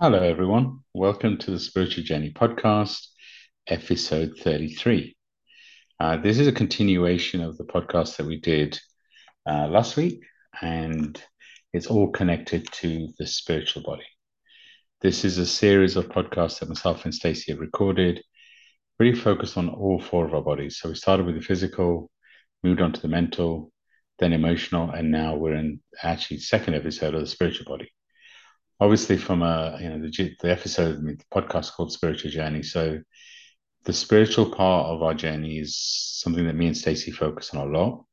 Hello, everyone. Welcome to the Spiritual Journey Podcast, episode 33. Uh, this is a continuation of the podcast that we did uh, last week, and it's all connected to the spiritual body. This is a series of podcasts that myself and Stacey have recorded, really focused on all four of our bodies. So we started with the physical, moved on to the mental, then emotional, and now we're in actually second episode of the spiritual body obviously from a you know the, the episode the podcast called spiritual journey. So the spiritual part of our journey is something that me and Stacey focus on a lot.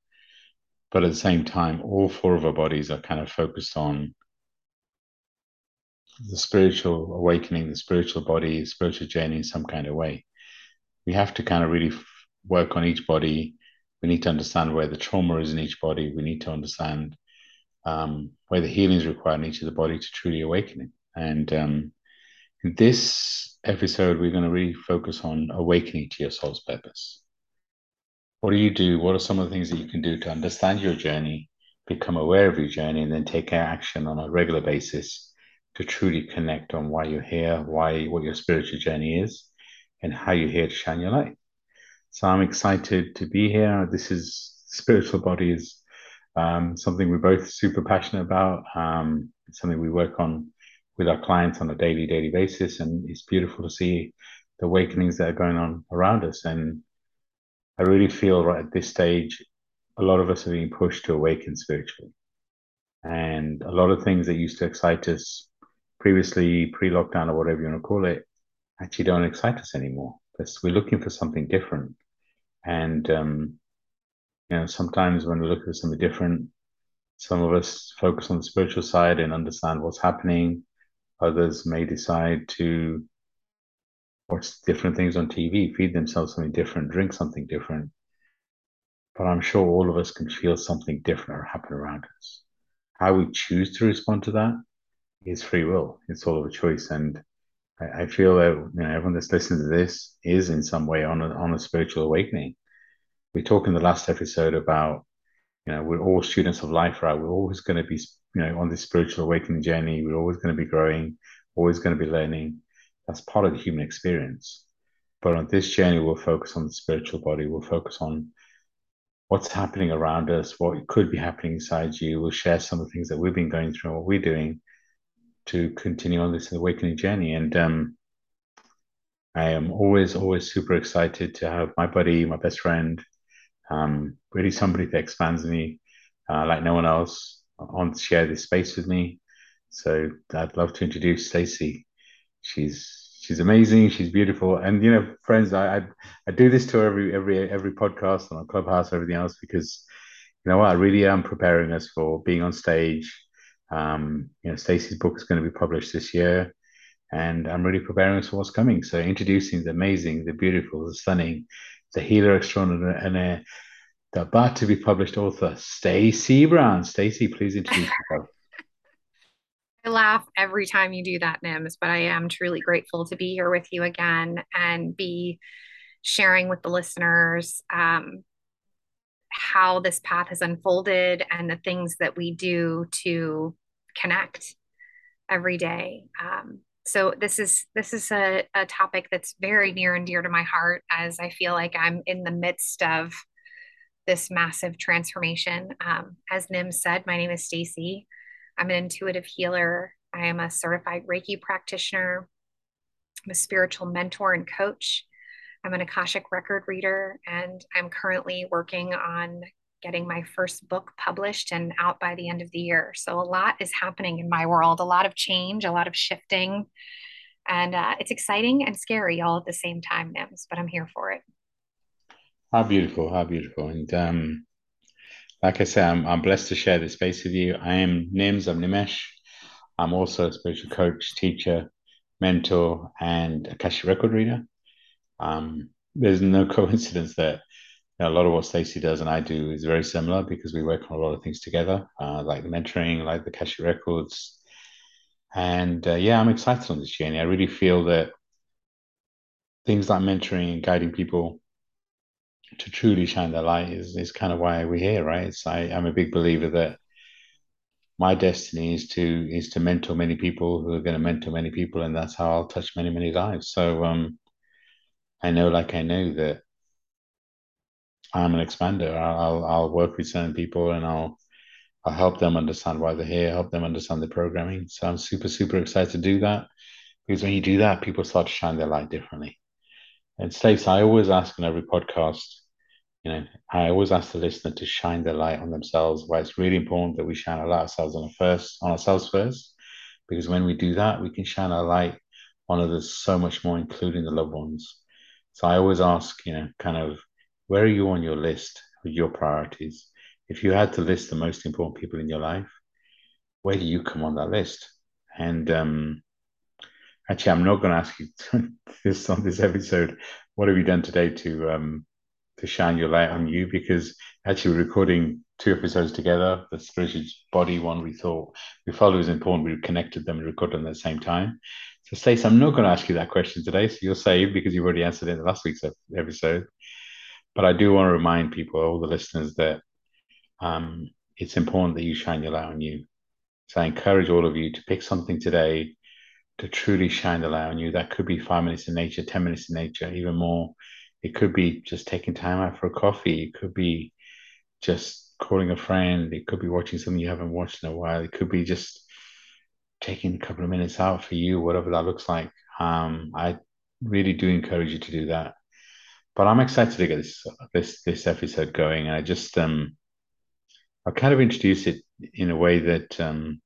But at the same time all four of our bodies are kind of focused on the spiritual awakening the spiritual body spiritual journey in some kind of way. We have to kind of really work on each body. We need to understand where the trauma is in each body. We need to understand um, where the healing is required in each of the body to truly awaken it. And um, in this episode, we're going to really focus on awakening to your soul's purpose. What do you do? What are some of the things that you can do to understand your journey, become aware of your journey, and then take action on a regular basis to truly connect on why you're here, why what your spiritual journey is, and how you're here to shine your light. So I'm excited to be here. This is spiritual body is um, something we're both super passionate about. Um, something we work on with our clients on a daily, daily basis, and it's beautiful to see the awakenings that are going on around us. And I really feel right at this stage, a lot of us are being pushed to awaken spiritually, and a lot of things that used to excite us previously, pre-lockdown or whatever you want to call it, actually don't excite us anymore. Because we're looking for something different, and um, you know, sometimes when we look at something different, some of us focus on the spiritual side and understand what's happening. Others may decide to watch different things on TV, feed themselves something different, drink something different. But I'm sure all of us can feel something different happen around us. How we choose to respond to that is free will. It's all of a choice. And I, I feel that you know everyone that's listening to this is in some way on a on a spiritual awakening we talked in the last episode about you know we're all students of life right? We're always going to be you know on this spiritual awakening journey. We're always going to be growing always going to be learning. That's part of the human experience. But on this journey we'll focus on the spiritual body. We'll focus on what's happening around us what could be happening inside you. We'll share some of the things that we've been going through and what we're doing to continue on this awakening journey. And um, I am always, always super excited to have my buddy, my best friend, um, really somebody that expands me uh, like no one else on to share this space with me. So I'd love to introduce Stacey. She's she's amazing. She's beautiful, and you know, friends, I, I, I do this to her every every every podcast and on Clubhouse, and everything else, because you know what, I really am preparing us for being on stage. Um, you know, Stacey's book is going to be published this year, and I'm really preparing us for what's coming. So introducing the amazing, the beautiful, the stunning, the healer extraordinaire and uh, the about to be published author, Stacey Brown. Stacey, please introduce yourself. I laugh every time you do that, Nims, but I am truly grateful to be here with you again and be sharing with the listeners um, how this path has unfolded and the things that we do to connect every day. Um, so this is this is a, a topic that's very near and dear to my heart as I feel like I'm in the midst of this massive transformation. Um, as Nim said, my name is Stacey. I'm an intuitive healer. I am a certified Reiki practitioner. I'm a spiritual mentor and coach. I'm an Akashic record reader, and I'm currently working on getting my first book published and out by the end of the year. So a lot is happening in my world, a lot of change, a lot of shifting. And uh, it's exciting and scary all at the same time, Nims, but I'm here for it. How beautiful, how beautiful. And um, like I said, I'm, I'm blessed to share this space with you. I am Nims, I'm Nimesh. I'm also a spiritual coach, teacher, mentor, and a Akashic record reader. Um, there's no coincidence that a lot of what Stacey does and I do is very similar because we work on a lot of things together, uh, like the mentoring, like the Akashic Records. And uh, yeah, I'm excited on this journey. I really feel that things like mentoring and guiding people to truly shine their light is, is kind of why we're here, right? It's, I, I'm a big believer that my destiny is to is to mentor many people who are going to mentor many people, and that's how I'll touch many many lives. So um, I know, like I know that I'm an expander. I'll I'll work with certain people, and I'll I'll help them understand why they're here, help them understand the programming. So I'm super super excited to do that because when you do that, people start to shine their light differently. And Stace, I always ask in every podcast, you know, I always ask the listener to shine their light on themselves. Why it's really important that we shine our light ourselves on first on ourselves first, because when we do that, we can shine our light on others so much more, including the loved ones. So I always ask, you know, kind of, where are you on your list with your priorities? If you had to list the most important people in your life, where do you come on that list? And um, actually, I'm not going to ask you this on this episode. What have you done today to um, to shine your light on you? Because actually, we're recording two episodes together. The spiritual body one, we thought we felt was important. We connected them and recorded them at the same time. So, Stacey, I'm not going to ask you that question today. So you're saved because you've already answered it in the last week's episode. But I do want to remind people, all the listeners, that um, it's important that you shine your light on you. So I encourage all of you to pick something today to truly shine the light on you. That could be five minutes in nature, 10 minutes in nature, even more. It could be just taking time out for a coffee. It could be just calling a friend. It could be watching something you haven't watched in a while. It could be just taking a couple of minutes out for you, whatever that looks like. Um, I really do encourage you to do that. But I'm excited to get this this this episode going. And I just um I'll kind of introduce it in a way that um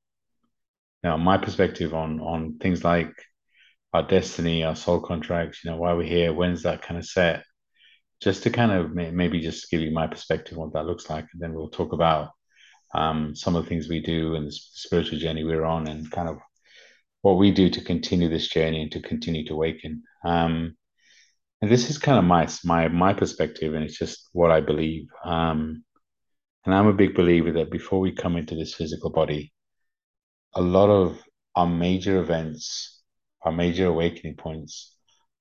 you know my perspective on on things like our destiny, our soul contracts, you know, why we're here, when's that kind of set, just to kind of maybe just give you my perspective on what that looks like, and then we'll talk about um, some of the things we do and the spiritual journey we're on, and kind of what we do to continue this journey and to continue to awaken. Um, and this is kind of my my my perspective, and it's just what I believe. Um, and I'm a big believer that before we come into this physical body, a lot of our major events, our major awakening points,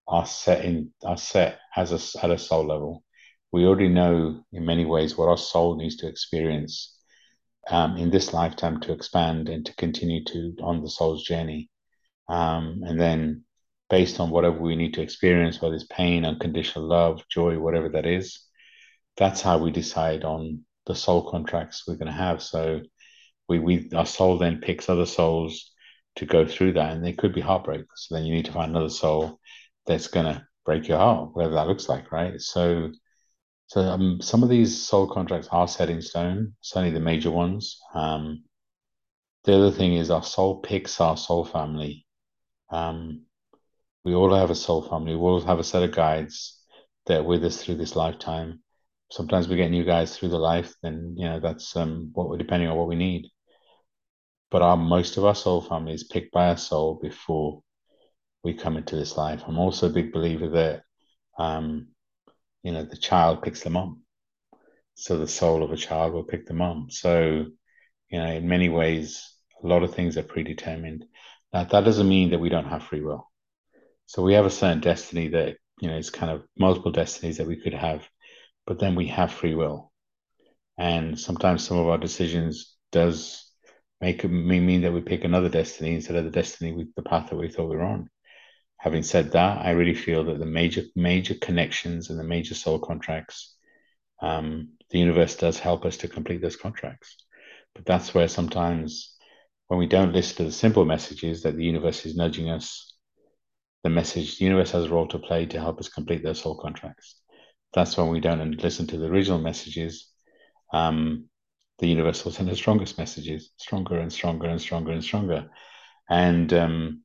are set in are set as a at a soul level. We already know in many ways what our soul needs to experience um, in this lifetime to expand and to continue to on the soul's journey. Um, and then, based on whatever we need to experience, whether it's pain, unconditional love, joy, whatever that is, that's how we decide on the soul contracts we're going to have. So, we, we our soul then picks other souls to go through that, and they could be heartbreak. So then you need to find another soul that's going to break your heart, whatever that looks like, right? So so um, some of these soul contracts are set in stone, certainly the major ones. Um, the other thing is our soul picks our soul family. Um, we all have a soul family. We all have a set of guides that are with us through this lifetime. Sometimes we get new guides through the life, and you know that's um, what we're depending on what we need. But our most of our soul family is picked by our soul before we come into this life. I'm also a big believer that um, you know, the child picks the mom. So the soul of a child will pick the mom. So, you know, in many ways, a lot of things are predetermined. Now, that doesn't mean that we don't have free will. So we have a certain destiny that, you know, is kind of multiple destinies that we could have, but then we have free will. And sometimes some of our decisions does make it mean that we pick another destiny instead of the destiny with the path that we thought we were on having said that, I really feel that the major major connections and the major soul contracts, um, the universe does help us to complete those contracts. But that's where sometimes when we don't listen to the simple messages that the universe is nudging us, the message the universe has a role to play to help us complete those soul contracts. That's when we don't listen to the original messages. Um, the universe will send the strongest messages, stronger and stronger and stronger and stronger. And um,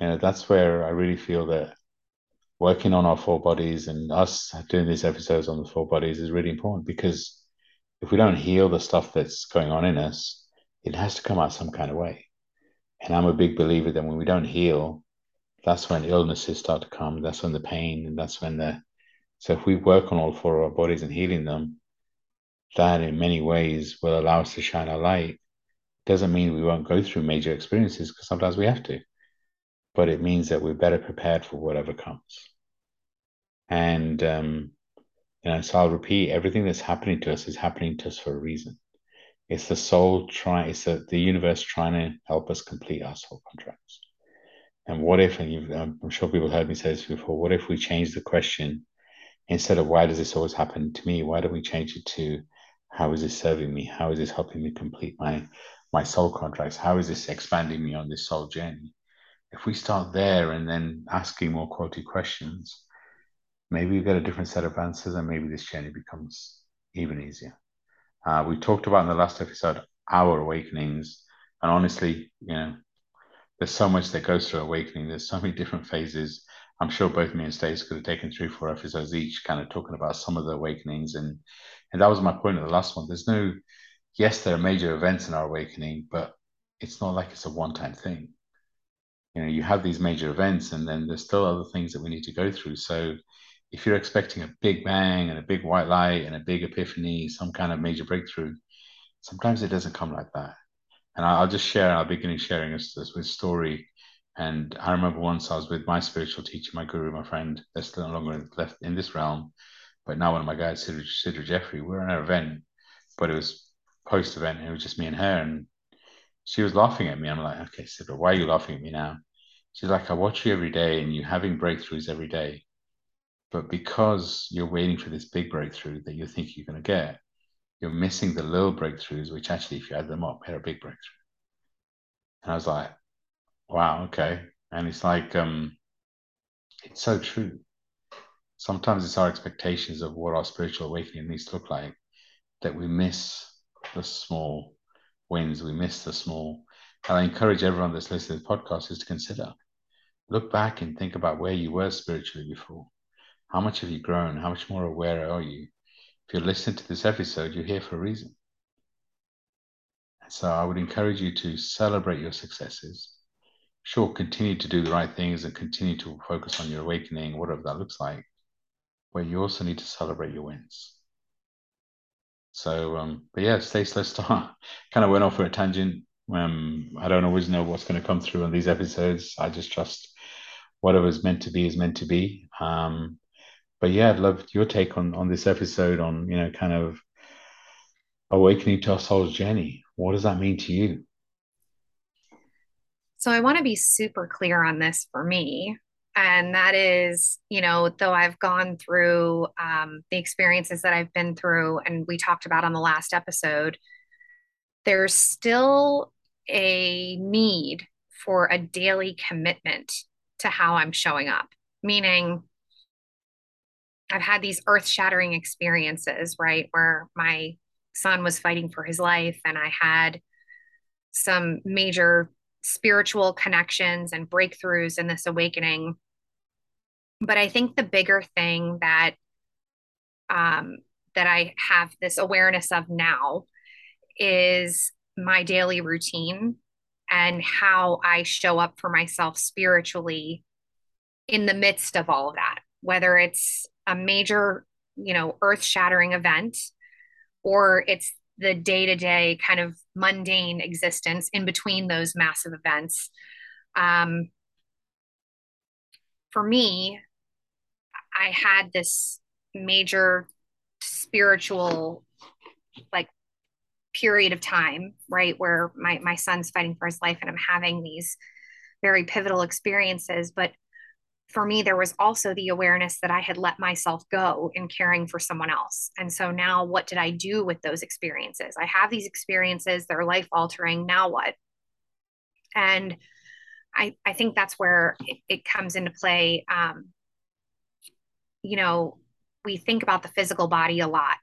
you know, that's where I really feel that working on our four bodies and us doing these episodes on the four bodies is really important because if we don't heal the stuff that's going on in us, it has to come out some kind of way. And I'm a big believer that when we don't heal, that's when illnesses start to come. That's when the pain, and that's when the. So if we work on all four of our bodies and healing them, that in many ways will allow us to shine our light. Doesn't mean we won't go through major experiences because sometimes we have to but it means that we're better prepared for whatever comes. And um, you know, so I'll repeat: everything that's happening to us is happening to us for a reason. It's the soul trying, it's the, the universe trying to help us complete our soul contracts. And what if, and I'm sure people have heard me say this before, what if we change the question instead of why does this always happen to me? Why don't we change it to how is this serving me? How is this helping me complete my my soul contracts? How is this expanding me on this soul journey? If we start there and then asking more quality questions, maybe we get a different set of answers and maybe this journey becomes even easier. Uh, we talked about in the last episode our awakenings, and honestly, you know, there's so much that goes through awakening. There's so many different phases. I'm sure both me and Stace could have taken three, four episodes each, kind of talking about some of the awakenings, and and that was my point of the last one. There's no, yes, there are major events in our awakening, but it's not like it's a one-time thing. You know, you have these major events, and then there's still other things that we need to go through. So if you're expecting a big bang and a big white light and a big epiphany, some kind of major breakthrough, sometimes it doesn't come like that. And I'll just share, I'll begin sharing this, this with story. And I remember once I was with my spiritual teacher, my guru, my friend, that's no longer left in this realm, but now one of my guys, Sidra, Sidra Jafri, we were at an event, but it was post event, it was just me and her. And she was laughing at me. I'm like, okay, Sidra, why are you laughing at me now? She's like, I watch you every day and you're having breakthroughs every day. But because you're waiting for this big breakthrough that you think you're going to get, you're missing the little breakthroughs, which actually, if you add them up, are a big breakthrough. And I was like, wow, okay. And it's like, um, it's so true. Sometimes it's our expectations of what our spiritual awakening needs to look like that we miss the small wins, we miss the small. And I encourage everyone that's listening to the podcast is to consider look back and think about where you were spiritually before how much have you grown? How much more aware are you? You're listening to this episode, you're here for a reason. So I would encourage you to celebrate your successes. Sure, continue to do the right things and continue to focus on your awakening, whatever that looks like. But you also need to celebrate your wins. So, um, but yeah, Stace, let's start. kind of went off for a tangent. Um, I don't always know what's going to come through on these episodes. I just trust whatever's meant to be is meant to be. Um, but yeah, I'd love your take on on this episode on you know kind of awakening to our soul's journey. What does that mean to you? So I want to be super clear on this for me. And that is, you know, though I've gone through um, the experiences that I've been through, and we talked about on the last episode, there's still a need for a daily commitment to how I'm showing up. Meaning, I've had these earth shattering experiences, right? Where my son was fighting for his life, and I had some major spiritual connections and breakthroughs in this awakening. But I think the bigger thing that um, that I have this awareness of now is my daily routine and how I show up for myself spiritually in the midst of all of that, whether it's a major, you know, earth shattering event, or it's the day to day kind of mundane existence in between those massive events. Um, for me, I had this major spiritual like period of time, right, where my my son's fighting for his life and I'm having these very pivotal experiences, but for me, there was also the awareness that I had let myself go in caring for someone else. And so now, what did I do with those experiences? I have these experiences, they're life altering. Now what? And I, I think that's where it, it comes into play. Um, you know, we think about the physical body a lot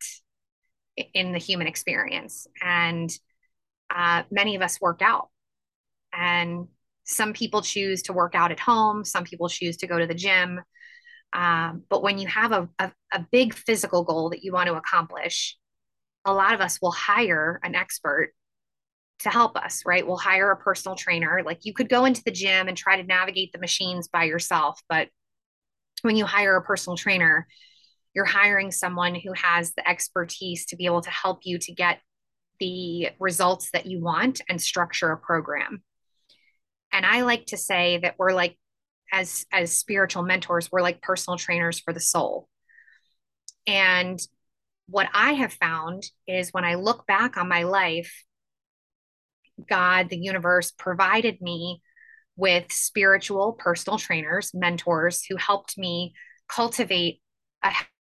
in the human experience, and uh, many of us work out. And some people choose to work out at home, some people choose to go to the gym. Um, but when you have a, a, a big physical goal that you want to accomplish, a lot of us will hire an expert to help us, right? We'll hire a personal trainer. Like you could go into the gym and try to navigate the machines by yourself, but when you hire a personal trainer, you're hiring someone who has the expertise to be able to help you to get the results that you want and structure a program and i like to say that we're like as as spiritual mentors we're like personal trainers for the soul and what I have found is when I look back on my life, God, the universe provided me with spiritual personal trainers, mentors who helped me cultivate a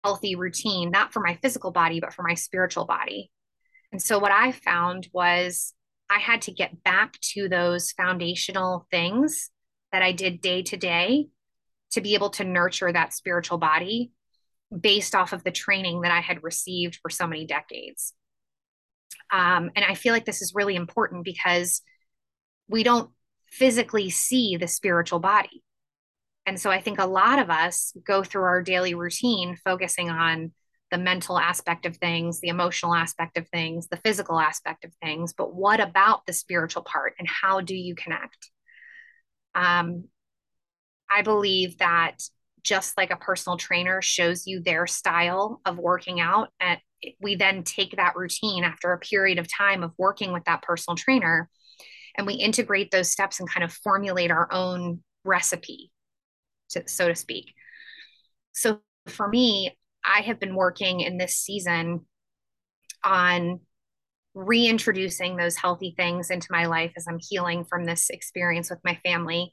healthy routine, not for my physical body, but for my spiritual body. And so what I found was I had to get back to those foundational things that I did day to day to be able to nurture that spiritual body based off of the training that I had received for so many decades. Um, and I feel like this is really important because we don't physically see the spiritual body. And so I think a lot of us go through our daily routine focusing on the mental aspect of things, the emotional aspect of things, the physical aspect of things. But what about the spiritual part and how do you connect? Um, I believe that just like a personal trainer shows you their style of working out, and we then take that routine after a period of time of working with that personal trainer and we integrate those steps and kind of formulate our own recipe, to, so to speak. So for me, I have been working in this season on reintroducing those healthy things into my life as I'm healing from this experience with my family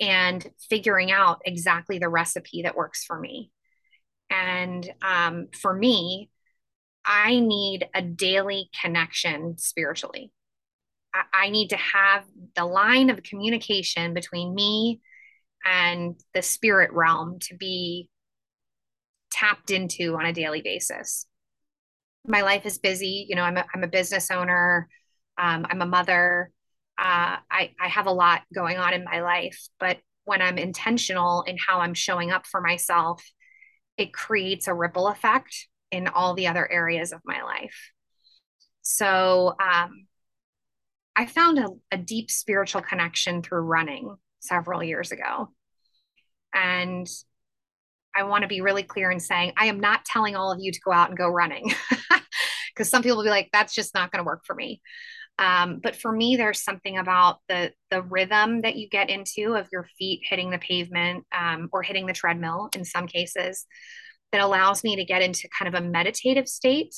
and figuring out exactly the recipe that works for me. And um, for me, I need a daily connection spiritually. I, I need to have the line of communication between me and the spirit realm to be tapped into on a daily basis. My life is busy. You know, I'm a, I'm a business owner. Um, I'm a mother. Uh, I, I have a lot going on in my life, but when I'm intentional in how I'm showing up for myself, it creates a ripple effect in all the other areas of my life. So um, I found a, a deep spiritual connection through running several years ago. And I want to be really clear in saying I am not telling all of you to go out and go running because some people will be like, that's just not going to work for me. Um, but for me, there's something about the the rhythm that you get into of your feet hitting the pavement um, or hitting the treadmill in some cases that allows me to get into kind of a meditative state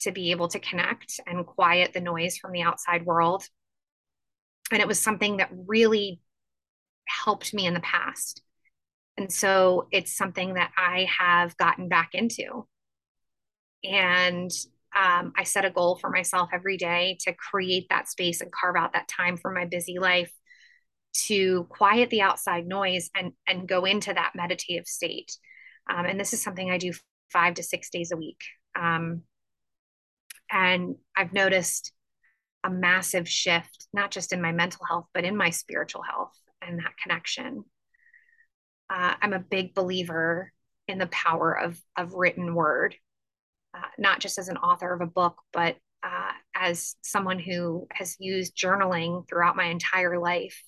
to be able to connect and quiet the noise from the outside world. And it was something that really helped me in the past. And so it's something that I have gotten back into. And um, I set a goal for myself every day to create that space and carve out that time for my busy life to quiet the outside noise and, and go into that meditative state. Um, and this is something I do five to six days a week. Um, and I've noticed a massive shift, not just in my mental health, but in my spiritual health and that connection. Uh, I'm a big believer in the power of, of written word, uh, not just as an author of a book, but uh, as someone who has used journaling throughout my entire life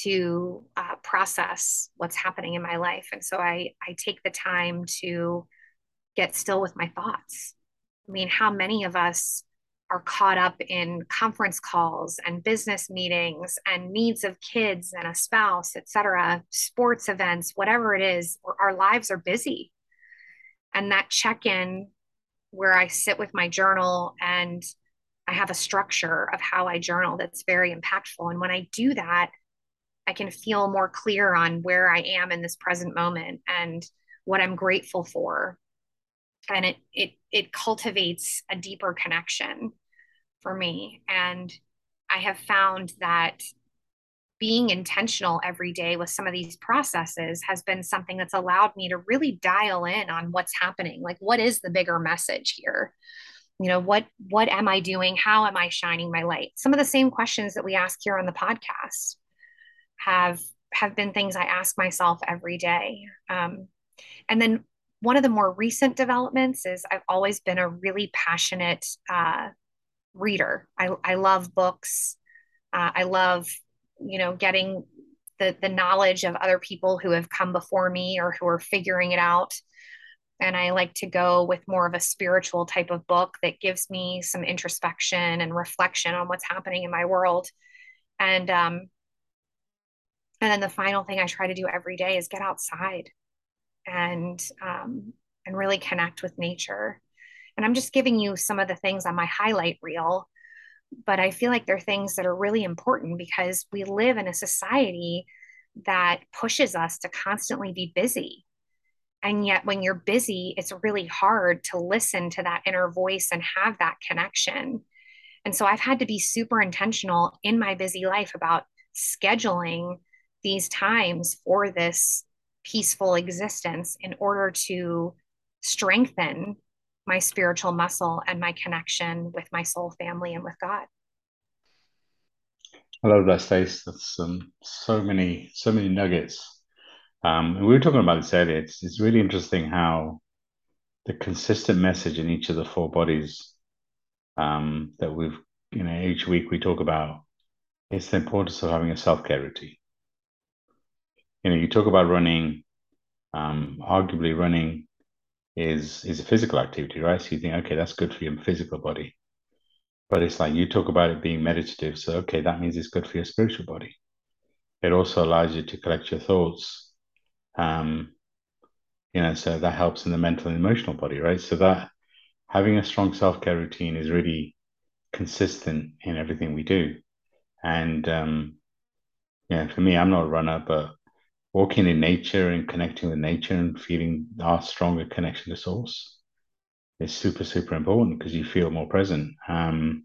to uh, process what's happening in my life. And so I, I take the time to get still with my thoughts I mean, how many of us are caught up in conference calls and business meetings and needs of kids and a spouse, et cetera, sports events, whatever it is, our lives are busy. And that check in where I sit with my journal and I have a structure of how I journal that's very impactful. And when I do that, I can feel more clear on where I am in this present moment and what I'm grateful for and it it it cultivates a deeper connection for me. And i have found that being intentional every day with some of these processes has been something that's allowed me to really dial in on what's happening. Like what is the bigger message here? You know what what am i doing? How am i shining my light? Some of the same questions that we ask here on the podcast have have been things i ask myself every day. Um, and then one of the more recent developments is I've always been a really passionate uh, reader. I, I love books. Uh, I love, you know, getting the the knowledge of other people who have come before me or who are figuring it out. And I like to go with more of a spiritual type of book that gives me some introspection and reflection on what's happening in my world. And um, and then the final thing I try to do every day is get outside and um, and really connect with nature. And I'm just giving you some of the things on my highlight reel, but I feel like they're things that are really important because we live in a society that pushes us to constantly be busy. And yet, when you're busy, it's really hard to listen to that inner voice and have that connection. And so, I've had to be super intentional in my busy life about scheduling these times for this peaceful existence in order to strengthen my spiritual muscle and my connection with my soul family and with God. I love that, Stace. That's um, so many, so many nuggets. Um, we were talking about this earlier. It's, it's really interesting how the consistent message in each of the four bodies um, that we've, you know, each week we talk about is the importance of having a self care routine. You know, you talk about running, um, arguably running is is a physical activity, right? So you think, okay, that's good for your physical body. But it's like you talk about it being meditative. So, okay, that means it's good for your spiritual body. It also allows you to collect your thoughts. Um, you know, so that helps in the mental and emotional body, right? So that having a strong self-care routine is really consistent in everything we do. And um, yeah, for me, I'm not a runner, but walking in nature and connecting with nature and feeling our stronger connection to source is super super important because you feel more present. Um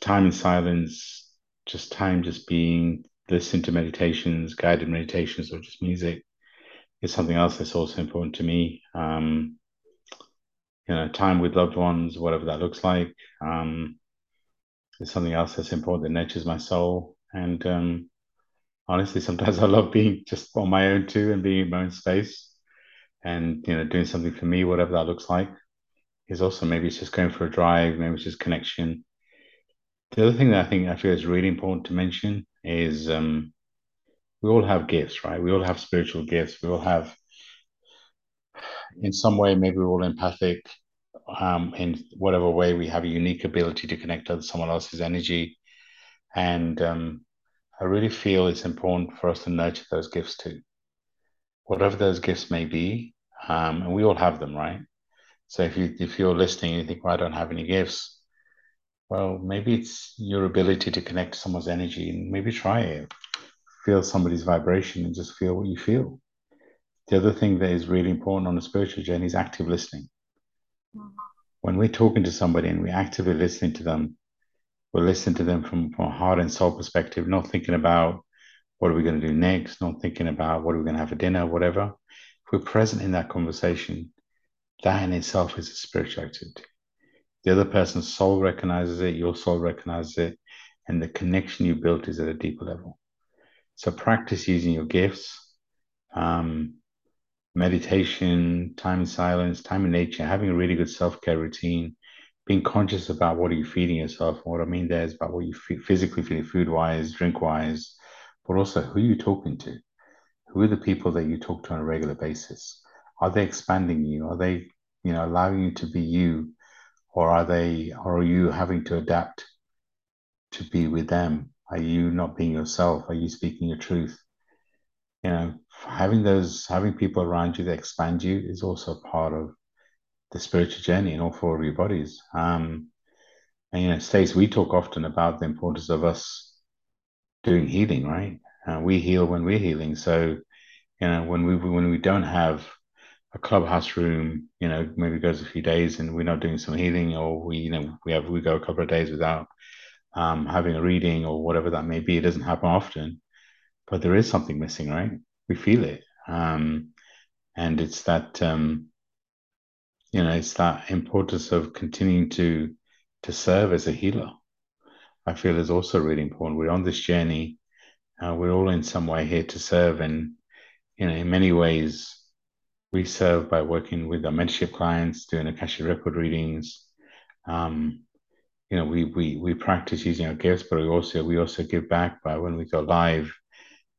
time in silence just time just being listening to meditations guided meditations or just music is something else that's also important to me. Um you know time with loved ones whatever that looks like um is something else that's important. That nurtures my soul. And um honestly sometimes i love being just on my own too and being in my own space. And you know doing something for me whatever that looks like is also maybe it's just going for a drive maybe it's just connection. The other thing that i think i feel is really important to mention is um, we all have gifts right? We all have spiritual gifts. We all have in some way maybe we're all empathic um, in whatever way we have a unique ability to connect to someone else's energy. And um, i really feel it's important for us to nurture those gifts too whatever those gifts may be, um, and we all have them, right? So if you if you're listening and you think, well, I don't have any gifts, well, maybe it's your ability to connect to someone's energy and maybe try it. Feel somebody's vibration and just feel what you feel. The other thing that is really important on a spiritual journey is active listening. Mm-hmm. When we're talking to somebody and we're actively listening to them, we're listening to them from, from a heart and soul perspective, not thinking about what are we going to do next? Not thinking about what are we going to have for dinner, whatever. If we're present in that conversation, that in itself is a spiritual activity. The other person's soul recognizes it, your soul recognizes it, and the connection you built is at a deeper level. So practice using your gifts, um, meditation, time in silence, time in nature, having a really good self-care routine, being conscious about what are you feeding yourself. what I mean there is about what you physically feeling, food-wise, drink-wise, but also who are you talking to? Who are the people that you talk to on a regular basis? Are they expanding you? Are they, you know, allowing you to be you, or are they, or are you having to adapt to be with them? Are you not being yourself? Are you speaking your truth? You know, having those, having people around you that expand you is also part of the spiritual journey in all four of your bodies. Um, and you know, Stace, we talk often about the importance of us doing healing, right? Uh, we heal when we're healing. So, you know, when we when we don't have a clubhouse room, you know, maybe goes a few days and we're not doing some healing, or we, you know, we have we go a couple of days without um, having a reading or whatever that may be. It doesn't happen often, but there is something missing, right? We feel it, um, and it's that um, you know, it's that importance of continuing to to serve as a healer. I feel is also really important. We're on this journey. Uh, we're all in some way here to serve, and you know, in many ways, we serve by working with our mentorship clients, doing Akashic record readings. Um, you know, we we we practice using our gifts, but we also we also give back by when we go live,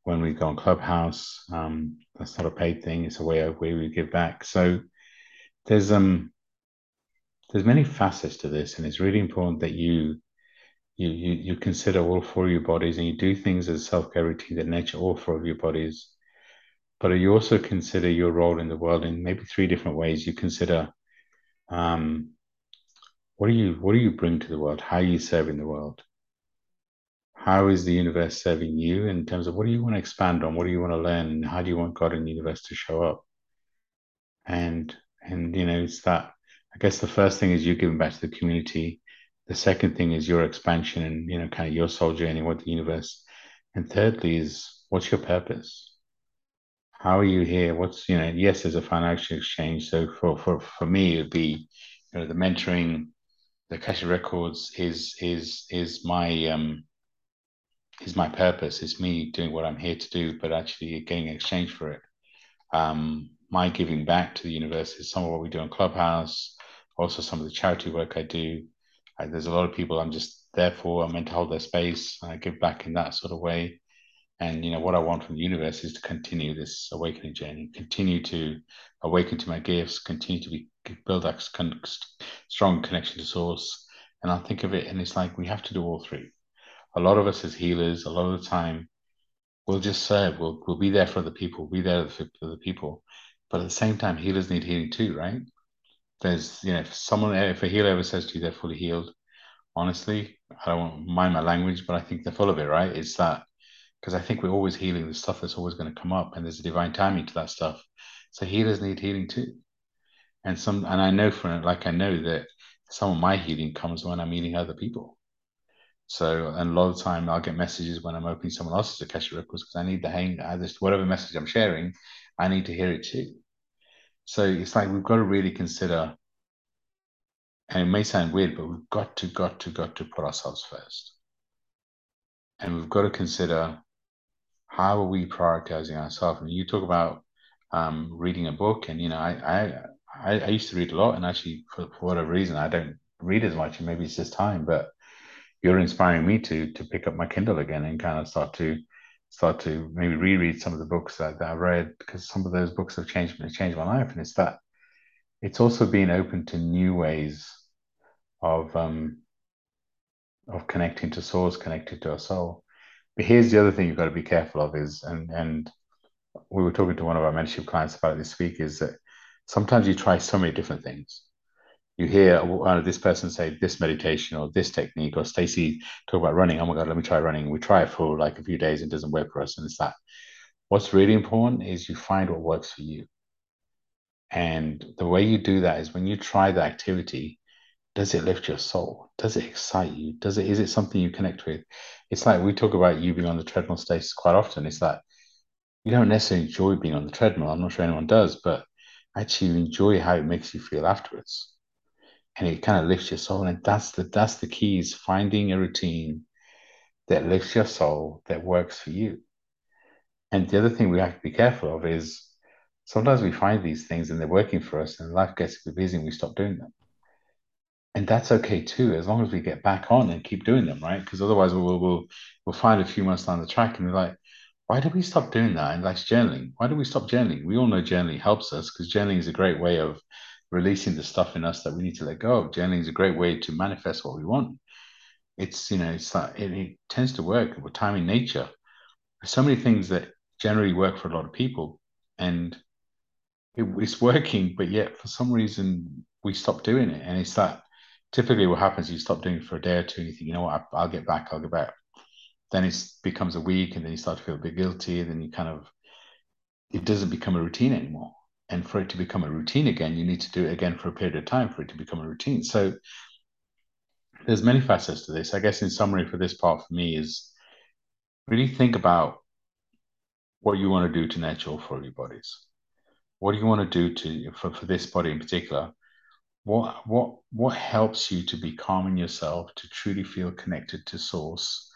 when we go on Clubhouse. Um, that's not a paid thing; it's a way of way we give back. So there's um there's many facets to this, and it's really important that you you, you, you consider all four of your bodies and you do things as a self-care routine that nurture all four of your bodies. But you also consider your role in the world in maybe three different ways. You consider um, what do you what do you bring to the world? How are you serving the world? How is the universe serving you in terms of what do you want to expand on? What do you want to learn? How do you want God and the universe to show up? And and you know, it's that I guess the first thing is you're giving back to the community. The second thing is your expansion and you know, kind of your soul journey, what the universe. And thirdly is what's your purpose? How are you here? What's you know, yes, there's a financial exchange. So for for for me, it'd be you know the mentoring, the Akashic Records is is is my um is my purpose. It's me doing what I'm here to do, but actually getting exchange for it. Um, my giving back to the universe is some of what we do on Clubhouse, also some of the charity work I do. I, there's a lot of people I'm just there for. I'm meant to hold their space. I give back in that sort of way. And you know what I want from the universe is to continue this awakening journey, continue to awaken to my gifts, continue to be build that strong connection to source. And I think of it, and it's like we have to do all three a lot of us as healers, a lot of the time, we'll just serve. We'll we'll be there for the people. We'll be there for the people. But at the same time, healers need healing too, right? There's, you know, if someone, if a healer ever says to you they're fully healed, honestly, I don't mind my language, but I think they're full of it, right? It's that because I think we're always healing the stuff that's always going to come up, and there's a divine timing to that stuff. So healers need healing too. And some, and I know from like I know that some of my healing comes when I'm meeting other people. So, and a lot of time I'll get messages when I'm opening someone else's Akashic Records because I need the hang, uh, I just, whatever message I'm sharing, I need to hear it too. So it's like we've got to really consider, and it may sound weird, but we've got to, got to, got to put ourselves first. And we've got to consider how are we prioritizing ourselves? And you talk about um, reading a book, and you know, I, I, I used to read a lot, and actually, for, for whatever reason, I don't read as much, and maybe it's just time, but you're inspiring me to to pick up my Kindle again and kind of start to start to maybe reread some of the books that, that I read because some of those books have changed me, changed my life, and it's that it's also being open to new ways of um of connecting to source, connecting to our soul. But here's the other thing you've got to be careful of is and and we were talking to one of our mentorship clients about this week is that sometimes you try so many different things you hear uh, this person say this meditation or this technique, or Stacey talk about running. Oh my God, let me try running. We try it for like a few days, and it doesn't work for us. And it's that. What's really important is you find what works for you. And the way you do that is when you try the activity, does it lift your soul? Does it excite you? Does it is it something you connect with? It's like we talk about you being on the treadmill stage quite often. It's like you don't necessarily enjoy being on the treadmill. I'm not sure anyone does, but actually you enjoy how it makes you feel afterwards and it kind of lifts your soul. And that's the that's the key is finding a routine that lifts your soul that works for you. And the other thing we have to be careful of is sometimes we find these things and they're working for us, and life gets busy and we stop doing them. And that's okay too, as long as we get back on and keep doing them, right? Because otherwise we'll, we'll we'll find a few months down the track and we're like, why did we stop doing that? And that's journaling. Why do we stop journaling? We all know journaling helps us because journaling is a great way of releasing the stuff in us that we need to let go of. Journaling is a great way to manifest what we want. It's you know it's like it, it tends to work with time in nature. There's so many things that generally work for a lot of people, and it, it's working, but yet for some reason we stop doing it, and it's that typically what happens. You stop doing it for a day or two, and you think, you know what, I, will get back, I'll get back. Then it becomes a week, and then you start to feel a bit guilty, and then you kind of it doesn't become a routine anymore and for it to become a routine again you need to do it again for a period of time for it to become a routine. So there's many facets to this. I guess in summary for this part for me is really think about what you want to do to nurture all four your bodies. What do you want to do to for, for this body in particular? What what what helps you to be calm in yourself to truly feel connected to source?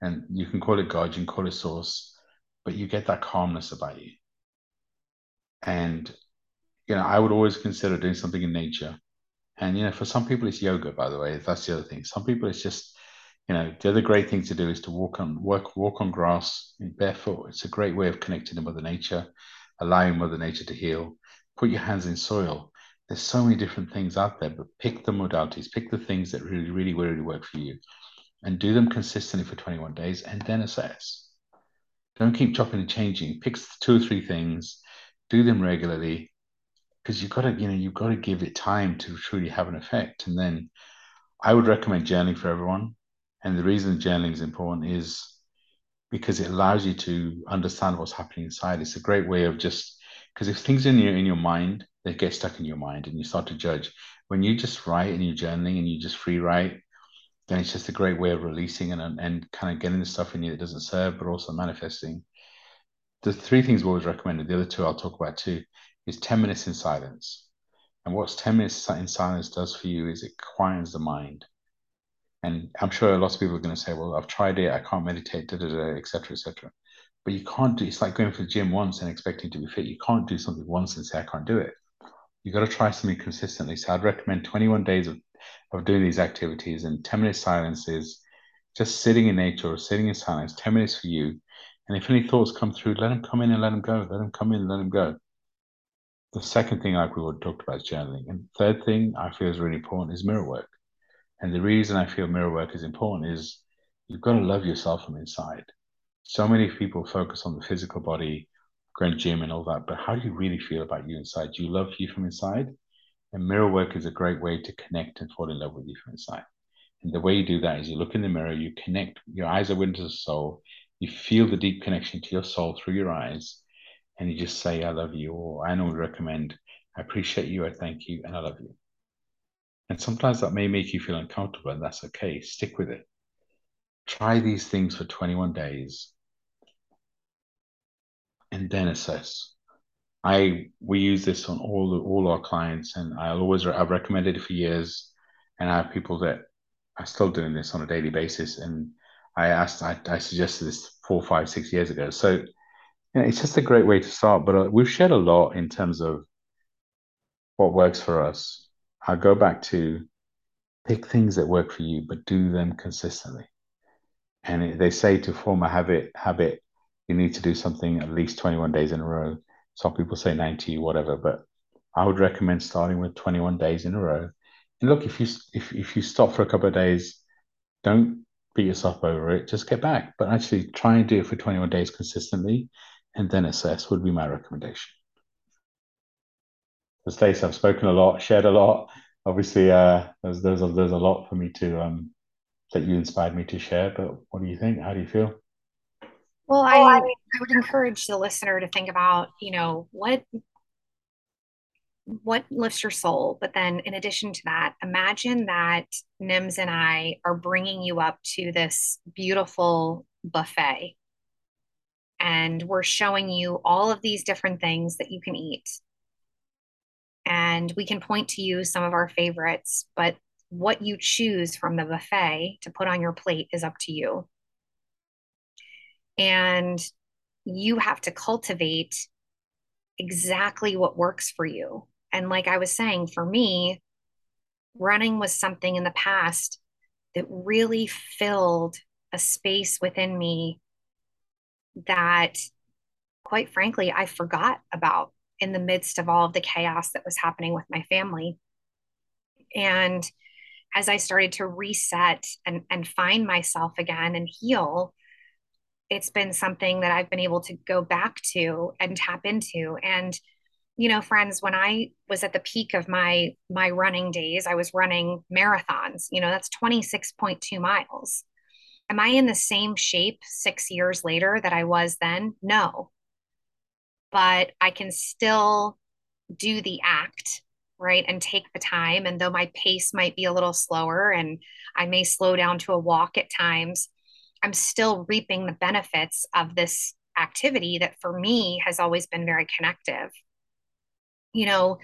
And you can call it god you can call it source but you get that calmness about you and, you know, I would always consider doing something in nature. And, you know, for some people, it's yoga, by the way. That's the other thing. Some people, it's just, you know, the other great thing to do is to walk on, work, walk on grass barefoot. It's a great way of connecting to Mother Nature, allowing Mother Nature to heal. Put your hands in soil. There's so many different things out there, but pick the modalities, pick the things that really, really, really work for you and do them consistently for 21 days and then assess. Don't keep chopping and changing. Pick two or three things do them regularly, because you've got to, you know, you've got to give it time to truly have an effect. And then I would recommend journaling for everyone. And the reason journaling is important is because it allows you to understand what's happening inside. It's a great way of just because if things in your in your mind, they get stuck in your mind and you start to judge. When you just write and you're journaling and you just free write, then it's just a great way of releasing and and kind of getting the stuff in you that doesn't serve, but also manifesting. The three things we always recommended, the other two I'll talk about too, is 10 minutes in silence. And what 10 minutes in silence does for you is it quiets the mind. And I'm sure lots of people are going to say, well, I've tried it, I can't meditate, da da da, etc. etc. But you can't do it's like going to the gym once and expecting to be fit. You can't do something once and say, I can't do it. You've got to try something consistently. So I'd recommend 21 days of, of doing these activities and 10 minutes silence is just sitting in nature or sitting in silence, 10 minutes for you. And if any thoughts come through, let them come in and let them go. Let them come in and let them go. The second thing, like we would talked about, is journaling. And third thing I feel is really important is mirror work. And the reason I feel mirror work is important is you've got to love yourself from inside. So many people focus on the physical body, going gym and all that, but how do you really feel about you inside? Do you love you from inside? And mirror work is a great way to connect and fall in love with you from inside. And the way you do that is you look in the mirror, you connect, your eyes are into the soul, you feel the deep connection to your soul through your eyes, and you just say, I love you, or I normally recommend, I appreciate you, I thank you, and I love you. And sometimes that may make you feel uncomfortable, and that's okay. Stick with it. Try these things for 21 days and then assess. I we use this on all all our clients, and I'll always I've recommended it for years, and I have people that are still doing this on a daily basis. And I asked, I, I suggested this four, five, six years ago. So you know, it's just a great way to start. But uh, we've shared a lot in terms of what works for us. I go back to pick things that work for you, but do them consistently. And it, they say to form a habit, habit, you need to do something at least 21 days in a row. Some people say 90, whatever, but I would recommend starting with 21 days in a row. And look, if you if if you stop for a couple of days, don't beat yourself over it. Just get back, but actually try and do it for 21 days consistently, and then assess would be my recommendation. So Stacey, I've spoken a lot, shared a lot. Obviously, uh, there's there's a, there's a lot for me to um that you inspired me to share. But what do you think? How do you feel? Well, I, I would encourage the listener to think about, you know, what what lifts your soul. But then, in addition to that, imagine that Nims and I are bringing you up to this beautiful buffet. And we're showing you all of these different things that you can eat. And we can point to you some of our favorites, but what you choose from the buffet to put on your plate is up to you. And you have to cultivate exactly what works for you. And like I was saying, for me, running was something in the past that really filled a space within me that, quite frankly, I forgot about in the midst of all of the chaos that was happening with my family. And as I started to reset and, and find myself again and heal, it's been something that I've been able to go back to and tap into. And, you know, friends, when I was at the peak of my my running days, I was running marathons. You know, that's 26.2 miles. Am I in the same shape six years later that I was then? No. But I can still do the act right and take the time and though my pace might be a little slower and i may slow down to a walk at times I'm still reaping the benefits of this activity that for me has always been very connective. You know,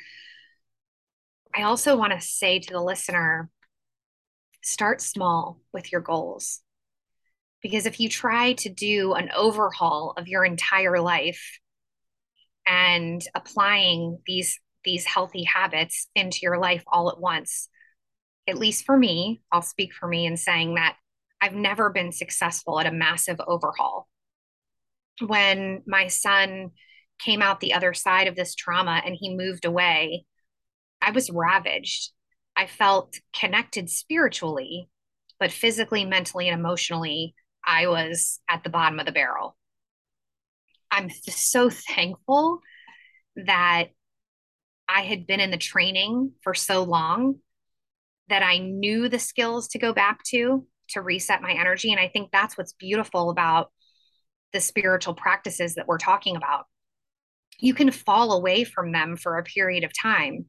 I also want to say to the listener start small with your goals. Because if you try to do an overhaul of your entire life and applying these these healthy habits into your life all at once, at least for me, I'll speak for me in saying that I've never been successful at a massive overhaul. When my son came out the other side of this trauma and he moved away, I was ravaged. I felt connected spiritually, but physically, mentally, and emotionally, I was at the bottom of the barrel. I'm so thankful that I had been in the training for so long that I knew the skills to go back to to reset my energy. And I think that's what's beautiful about the spiritual practices that we're talking about. You can fall away from them for a period of time.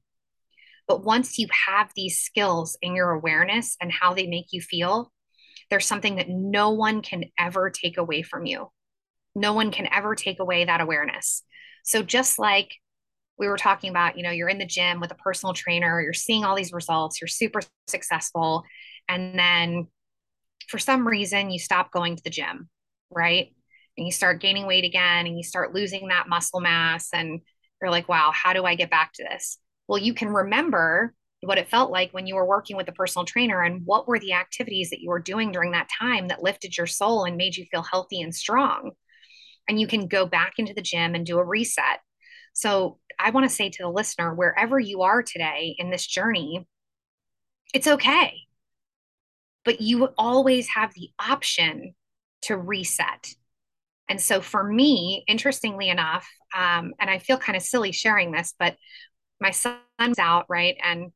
But once you have these skills in your awareness and how they make you feel, there's something that no one can ever take away from you. No one can ever take away that awareness. So, just like we were talking about, you know, you're in the gym with a personal trainer, you're seeing all these results, you're super successful. And then for some reason, you stop going to the gym, right? And you start gaining weight again and you start losing that muscle mass. And you're like, wow, how do I get back to this? Well, you can remember what it felt like when you were working with a personal trainer and what were the activities that you were doing during that time that lifted your soul and made you feel healthy and strong. And you can go back into the gym and do a reset. So I want to say to the listener, wherever you are today in this journey, it's okay. But you always have the option to reset. And so for me, interestingly enough, um, and I feel kind of silly sharing this, but my son's out, right? And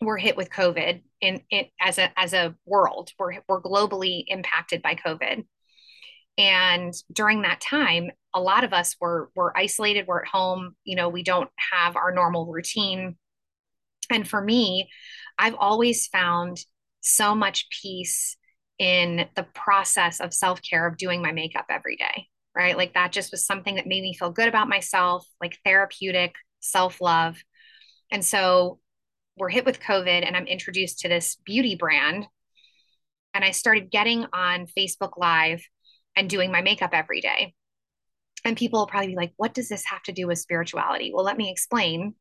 we're hit with COVID in it as a as a world. We're we're globally impacted by COVID. And during that time, a lot of us were were isolated, we're at home, you know, we don't have our normal routine. And for me, I've always found so much peace in the process of self-care of doing my makeup every day, right? Like that just was something that made me feel good about myself, like therapeutic, self-love. And so we're hit with COVID and I'm introduced to this beauty brand. And I started getting on Facebook Live and doing my makeup every day. And people will probably be like, what does this have to do with spirituality? Well, let me explain.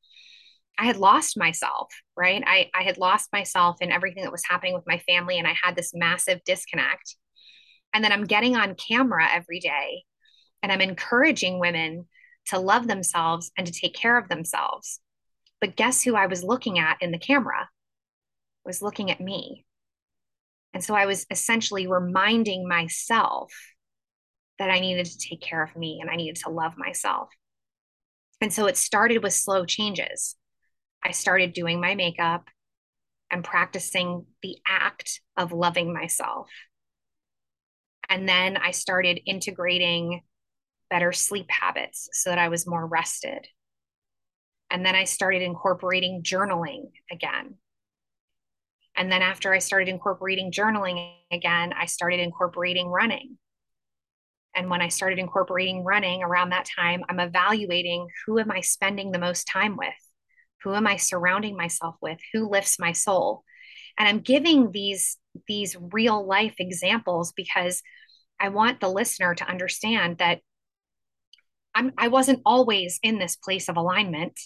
I had lost myself, right? I, I had lost myself in everything that was happening with my family, and I had this massive disconnect. And then I'm getting on camera every day and I'm encouraging women to love themselves and to take care of themselves. But guess who I was looking at in the camera? I was looking at me. And so I was essentially reminding myself that I needed to take care of me and I needed to love myself. And so it started with slow changes. I started doing my makeup and practicing the act of loving myself. And then I started integrating better sleep habits so that I was more rested. And then I started incorporating journaling again. And then after I started incorporating journaling again, I started incorporating running. And when I started incorporating running around that time, I'm evaluating who am I spending the most time with? Who am I surrounding myself with? Who lifts my soul? And I'm giving these these real life examples because I want the listener to understand that I'm I wasn't always in this place of alignment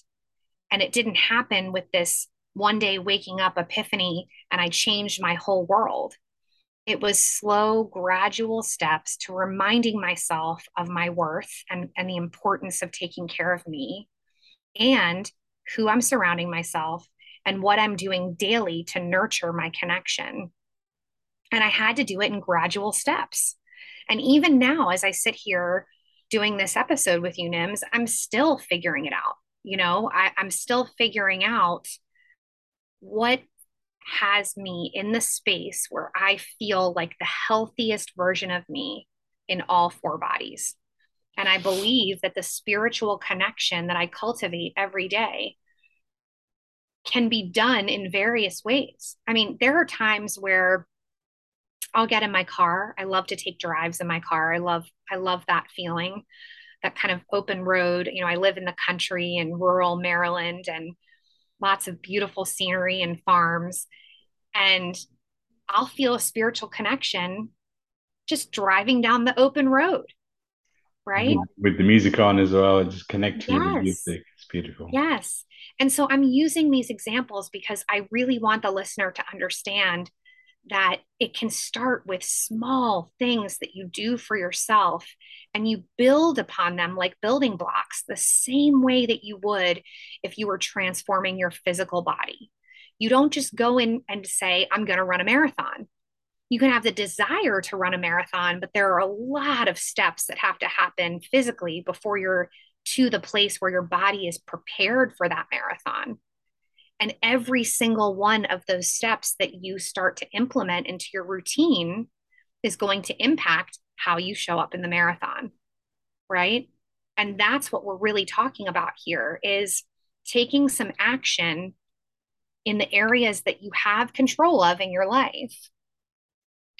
and it didn't happen with this one day waking up epiphany and I changed my whole world. It was slow, gradual steps to reminding myself of my worth and, and the importance of taking care of me and who I'm surrounding myself and what I'm doing daily to nurture my connection. And I had to do it in gradual steps. And even now, as I sit here doing this episode with you, Nims, I'm still figuring it out you know I, i'm still figuring out what has me in the space where i feel like the healthiest version of me in all four bodies and i believe that the spiritual connection that i cultivate every day can be done in various ways i mean there are times where i'll get in my car i love to take drives in my car i love i love that feeling that kind of open road. You know, I live in the country in rural Maryland and lots of beautiful scenery and farms. And I'll feel a spiritual connection just driving down the open road. Right. With the music on as well, it just connecting yes. the music. It's beautiful. Yes. And so I'm using these examples because I really want the listener to understand that it can start with small things that you do for yourself and you build upon them like building blocks the same way that you would if you were transforming your physical body. You don't just go in and say, I'm going to run a marathon. You can have the desire to run a marathon, but there are a lot of steps that have to happen physically before you're to the place where your body is prepared for that marathon. And every single one of those steps that you start to implement into your routine is going to impact how you show up in the marathon. Right. And that's what we're really talking about here is taking some action in the areas that you have control of in your life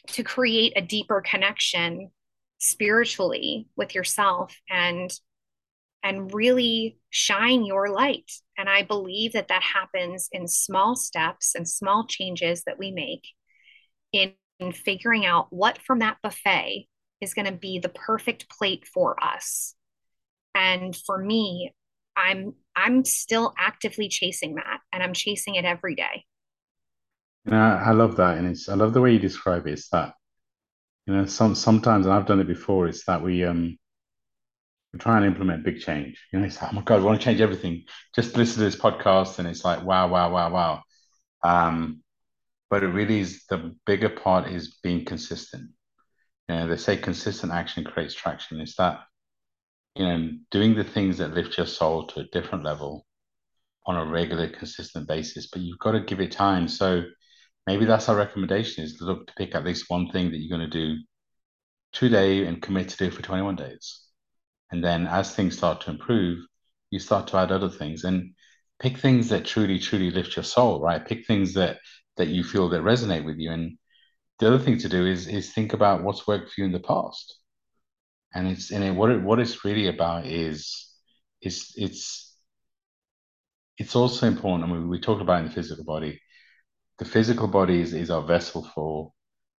to create a deeper connection spiritually with yourself and and really shine your light. And i believe that that happens in small steps and small changes that we make in, in figuring out what from that buffet is going to be the perfect plate for us. And for me i'm i'm still actively chasing that and i'm chasing it every day you know, I love that, and it's I love the way you describe it. It's that you know, some sometimes, and I've done it before. It's that we um we try and implement big change. You know, it's like, oh my god, we want to change everything. Just listen to this podcast, and it's like, wow, wow, wow, wow. Um, but it really is the bigger part is being consistent. You know, they say consistent action creates traction. It's that you know, doing the things that lift your soul to a different level on a regular, consistent basis. But you've got to give it time. So maybe that's our recommendation is to look to pick at least one thing that you're going to do today and commit to do for 21 days. And then as things start to improve, you start to add other things and pick things that truly, truly lift your soul, right? Pick things that that you feel that resonate with you. And the other thing to do is is think about what's worked for you in the past. And it's and it, what it, what it's really about is is it's it's also important. I mean, we talked about in the physical body the physical body is, is our vessel for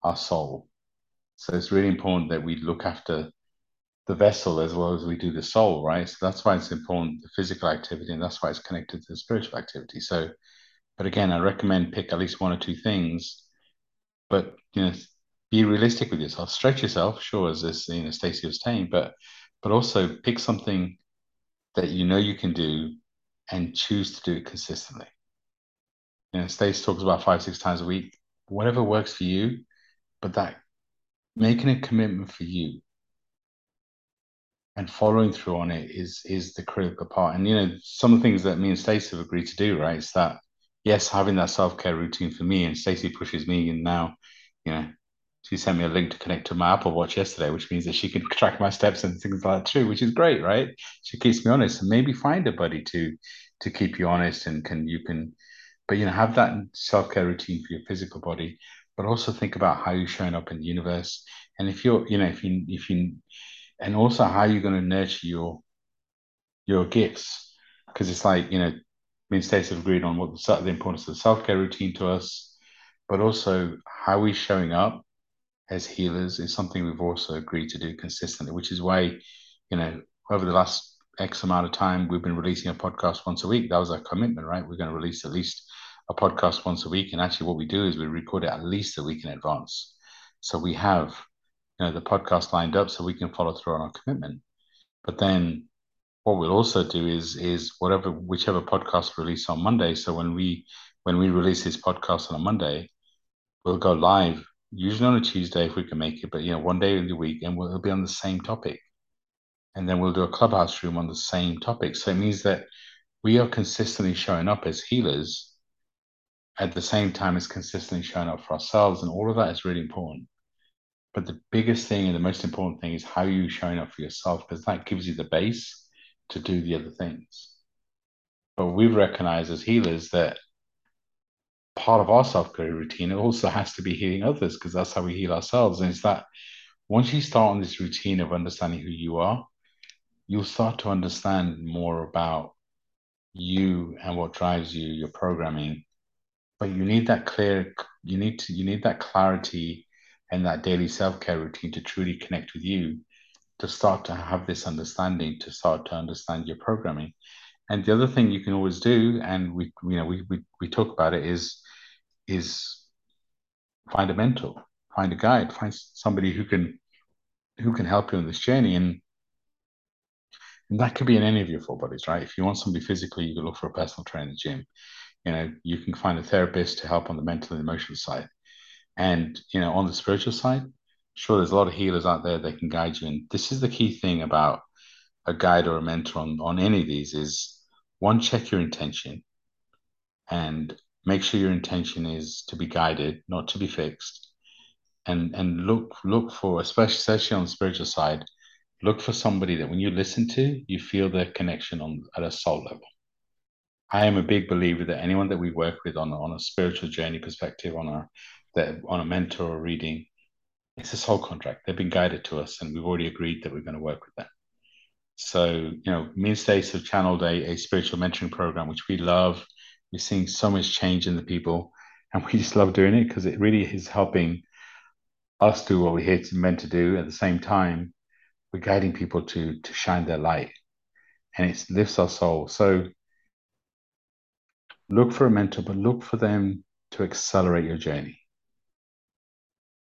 our soul. So it's really important that we look after the vessel as well as we do the soul, right? So that's why it's important, the physical activity, and that's why it's connected to the spiritual activity. So, but again, I recommend pick at least one or two things, but you know, be realistic with yourself. Stretch yourself, sure, as this, you know, Stacey was saying, but but also pick something that you know you can do and choose to do it consistently you know, Stace talks about five, six times a week, whatever works for you, but that making a commitment for you and following through on it is is the critical part. And you know, some of the things that me and Stacey have agreed to do, right? Is that yes, having that self-care routine for me and Stacey pushes me and now, you know, she sent me a link to connect to my Apple Watch yesterday, which means that she can track my steps and things like that too, which is great, right? She keeps me honest and maybe find a buddy to to keep you honest and can you can but you know, have that self-care routine for your physical body, but also think about how you're showing up in the universe. And if you're, you know, if you if you and also how you're going to nurture your your gifts. Because it's like, you know, me and Stacey have agreed on what the, the importance of the self-care routine to us, but also how we're showing up as healers is something we've also agreed to do consistently, which is why, you know, over the last X amount of time, we've been releasing a podcast once a week. That was our commitment, right? We're going to release at least a podcast once a week. And actually, what we do is we record it at least a week in advance. So we have, you know, the podcast lined up so we can follow through on our commitment. But then what we'll also do is is whatever whichever podcast release on Monday. So when we when we release this podcast on a Monday, we'll go live usually on a Tuesday if we can make it, but you know, one day in the week, and we'll be on the same topic. And then we'll do a clubhouse room on the same topic. So it means that we are consistently showing up as healers at the same time as consistently showing up for ourselves. And all of that is really important. But the biggest thing and the most important thing is how you showing up for yourself, because that gives you the base to do the other things. But we've recognized as healers that part of our self-care routine also has to be healing others because that's how we heal ourselves. And it's that once you start on this routine of understanding who you are, you'll start to understand more about you and what drives you, your programming, but you need that clear you need to you need that clarity and that daily self-care routine to truly connect with you to start to have this understanding to start to understand your programming. And the other thing you can always do and we you know we we, we talk about it is is find a mentor find a guide find somebody who can who can help you on this journey. And and that could be in any of your four bodies, right? If you want somebody physically, you can look for a personal trainer in the gym you know you can find a therapist to help on the mental and emotional side and you know on the spiritual side sure there's a lot of healers out there that can guide you and this is the key thing about a guide or a mentor on, on any of these is one, check your intention and make sure your intention is to be guided, not to be fixed. And and look look for, especially especially on the spiritual side, look for somebody that when you listen to, you feel their connection on at a soul level. I am a big believer that anyone that we work with on on a spiritual journey perspective, on a that on a mentor or reading, it's a soul contract. They've been guided to us, and we've already agreed that we're going to work with them. So, you know, me and Stace have channeled a, a spiritual mentoring program, which we love. We're seeing so much change in the people, and we just love doing it because it really is helping us do what we're here to, meant to do. At the same time, we're guiding people to to shine their light, and it lifts our soul. So, look for a mentor, but look for them to accelerate your journey.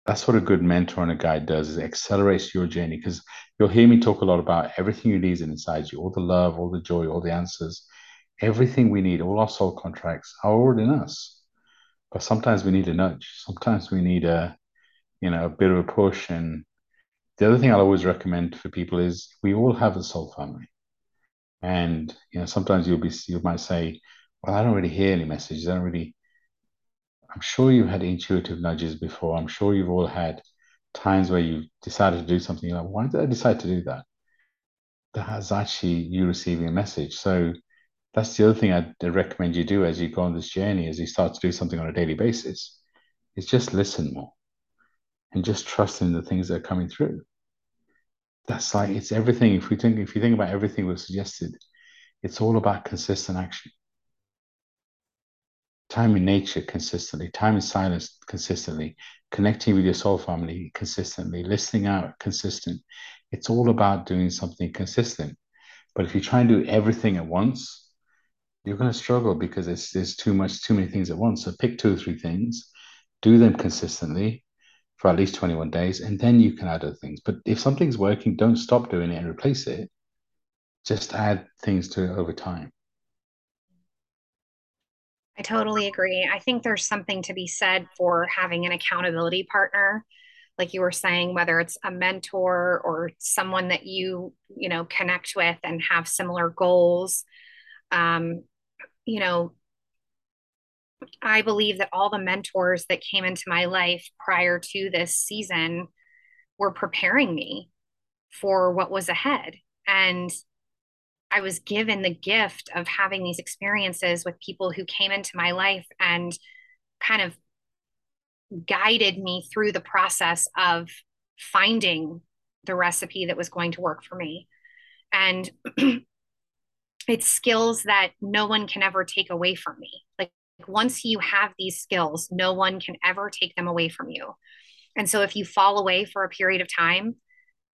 That's what a good mentor and a guide does is accelerates your journey because you'll hear me talk a lot about everything you need is inside you all the love all the joy all the answers. Everything we need all our soul contracts are already in us. But sometimes we need a nudge. Sometimes we need a you know a bit of a push. And the other thing i'll always recommend for people is we all have a soul family. And you know sometimes you'll be you might say well i don't really hear any messages i don't really I'm sure you've had intuitive nudges before. I'm sure you've all had times where you've decided to do something. You're like, why did I decide to do that? That's actually you receiving a message. So that's the other thing I'd recommend you do as you go on this journey, as you start to do something on a daily basis, is just listen more and just trust in the things that are coming through. That's like it's everything. If we think, if you think about everything we've suggested, it's all about consistent action time in nature consistently, time in silence consistently, connecting with your soul family consistently, listening out consistent. It's all about doing something consistent. But if you try and do everything at once, you're going to struggle because it's, there's too much, too many things at once. So pick two or three things, do them consistently for at least 21 days, and then you can add other things. But if something's working, don't stop doing it and replace it. Just add things to it over time. I totally agree. I think there's something to be said for having an accountability partner. Like you were saying, whether it's a mentor or someone that you, you know, connect with and have similar goals. Um, you know, I believe that all the mentors that came into my life prior to this season were preparing me for what was ahead. And I was given the gift of having these experiences with people who came into my life and kind of guided me through the process of finding the recipe that was going to work for me. And it's skills that no one can ever take away from me. Like once you have these skills, no one can ever take them away from you. And so if you fall away for a period of time,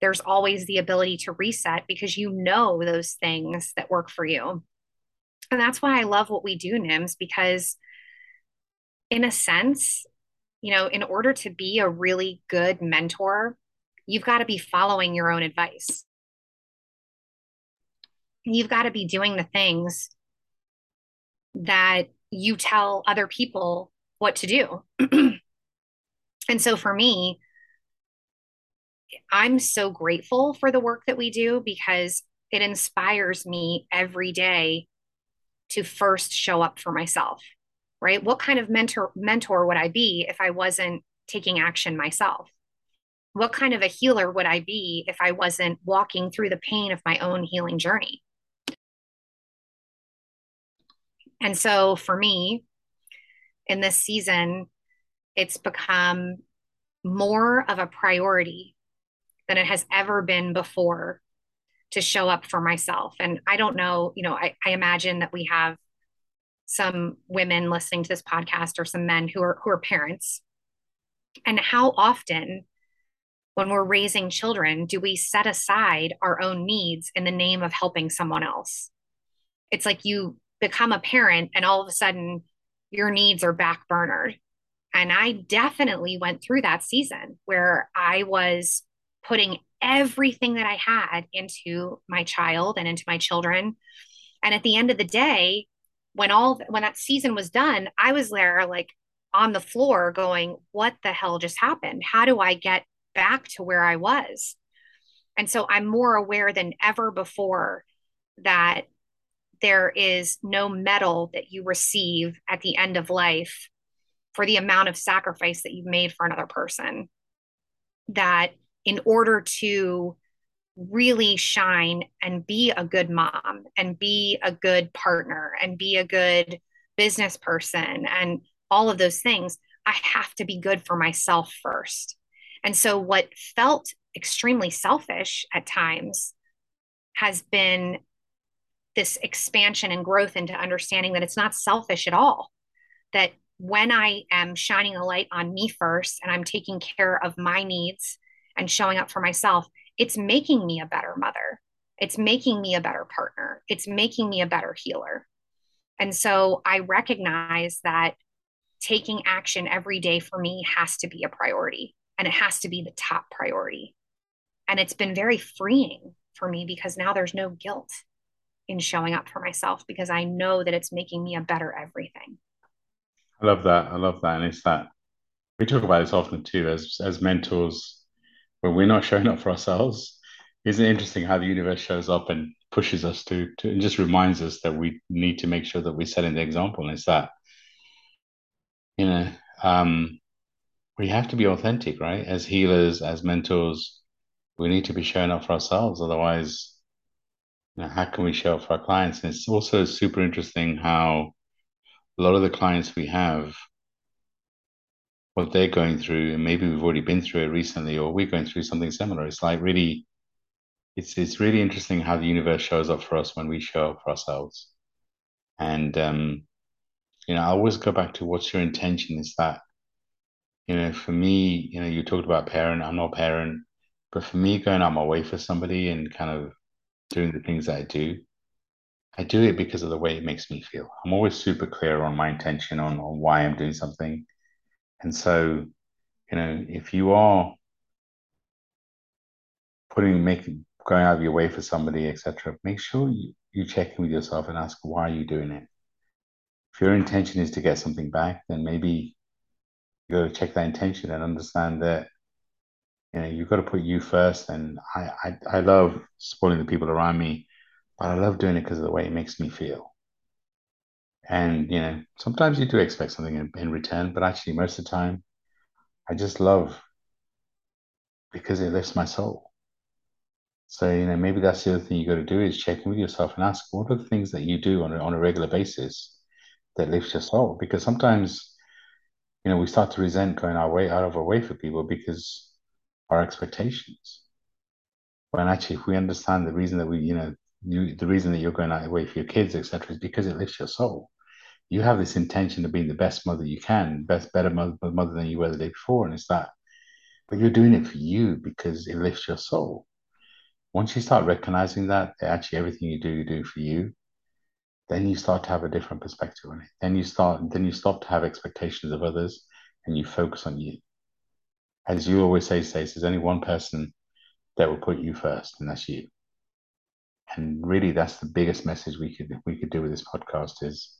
there's always the ability to reset because you know those things that work for you. And that's why I love what we do, Nims, because in a sense, you know, in order to be a really good mentor, you've got to be following your own advice. You've got to be doing the things that you tell other people what to do. and so for me, I'm so grateful for the work that we do because it inspires me every day to first show up for myself right? What kind of mentor mentor would i be if i wasn't taking action myself? What kind of a healer would i be if i wasn't walking through the pain of my own healing journey? And so for me in this season it's become more of a priority than it has ever been before to show up for myself. And I don't know, you know, I, I imagine that we have some women listening to this podcast or some men who are who are parents. And how often when we're raising children do we set aside our own needs in the name of helping someone else? It's like you become a parent and all of a sudden your needs are back burnered. And I definitely went through that season where I was putting everything that I had into my child and into my children. And at the end of the day, when all when that season was done, I was there like on the floor going, what the hell just happened? How do I get back to where I was? And so I'm more aware than ever before that there is no medal that you receive at the end of life for the amount of sacrifice that you've made for another person. That in order to really shine and be a good mom and be a good partner and be a good business person and all of those things, I have to be good for myself first. And so, what felt extremely selfish at times has been this expansion and growth into understanding that it's not selfish at all. That when I am shining a light on me first and I'm taking care of my needs and showing up for myself, it's making me a better mother. It's making me a better partner. It's making me a better healer. And so I recognize that taking action every day for me has to be a priority and it has to be the top priority. And it's been very freeing for me because now there's no guilt in showing up for myself because I know that it's making me a better everything. I love that. I love that. And it's that we talk about this often too as as mentors when we're not showing up for ourselves. Isn't it interesting how the universe shows up and pushes us to, to and just reminds us that we need to make sure that we're setting the example. And it's that, you know, um, we have to be authentic, right? As healers, as mentors, we need to be showing up for ourselves. Otherwise, you know, how can we show up for our clients? And it's also super interesting how a lot of the clients we have, what they're going through, and maybe we've already been through it recently, or we're going through something similar. It's like really, it's it's really interesting how the universe shows up for us when we show up for ourselves. And um, you know, I always go back to what's your intention. Is that, you know, for me, you know, you talked about parent. I'm not parent, but for me, going out my way for somebody and kind of doing the things that I do, I do it because of the way it makes me feel. I'm always super clear on my intention on, on why I'm doing something. And so, you know, if you are putting making going out of your way for somebody, etc., make sure you, you check in with yourself and ask why are you doing it. If your intention is to get something back, then maybe you got to check that intention and understand that you know you've got to put you first. And I I, I love supporting the people around me but I love doing it because of the way it makes me feel. And you know, sometimes you do expect something in, in return, but actually, most of the time, I just love because it lifts my soul. So you know, maybe that's the other thing you got to do is check in with yourself and ask, what are the things that you do on a, on a regular basis that lifts your soul? Because sometimes, you know, we start to resent going our way out of our way for people because our expectations. When actually, if we understand the reason that we, you know, you the reason that you're going out of way for your kids, etc., is because it lifts your soul. You have this intention of being the best mother you can, best better mother, mother than you were the day before, and it's that. But you're doing it for you because it lifts your soul. Once you start recognizing that, that actually everything you do, you do for you, then you start to have a different perspective on it. Then you start, then you stop to have expectations of others, and you focus on you. As you always say, Stace, there's only one person that will put you first, and that's you and really that's the biggest message we could we could do with this podcast is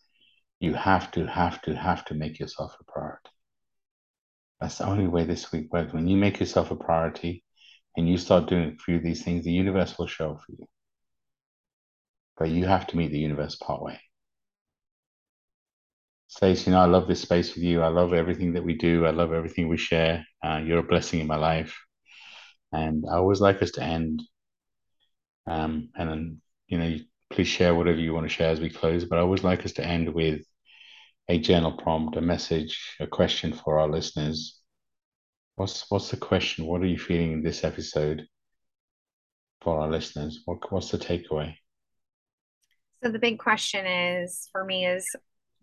you have to have to have to make yourself a priority that's the only way this week works when you make yourself a priority and you start doing a few of these things the universe will show for you but you have to meet the universe part way Stacey, you know, I love this space with you. I love everything that we do. I love everything we share. Uh, you're a blessing in my life. And I always like us to end um, and then, you know, please share whatever you want to share as we close. But I always like us to end with a journal prompt, a message, a question for our listeners. What's what's the question? What are you feeling in this episode for our listeners? What what's the takeaway? So the big question is for me is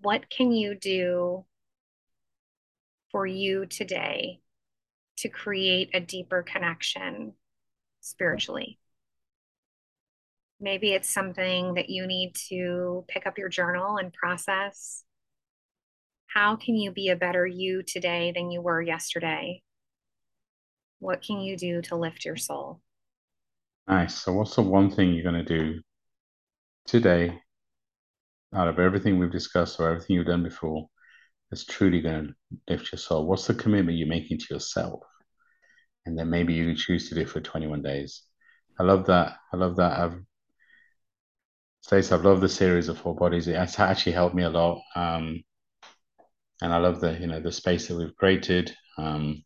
what can you do for you today to create a deeper connection spiritually? Maybe it's something that you need to pick up your journal and process. How can you be a better you today than you were yesterday? What can you do to lift your soul? Nice. So, what's the one thing you're going to do today out of everything we've discussed or everything you've done before that's truly going to lift your soul? What's the commitment you're making to yourself? And then maybe you can choose to do it for 21 days. I love that. I love that. I've Stacey, I've loved the series of four bodies. It's actually helped me a lot. Um, and I love the you know the space that we've created. Um,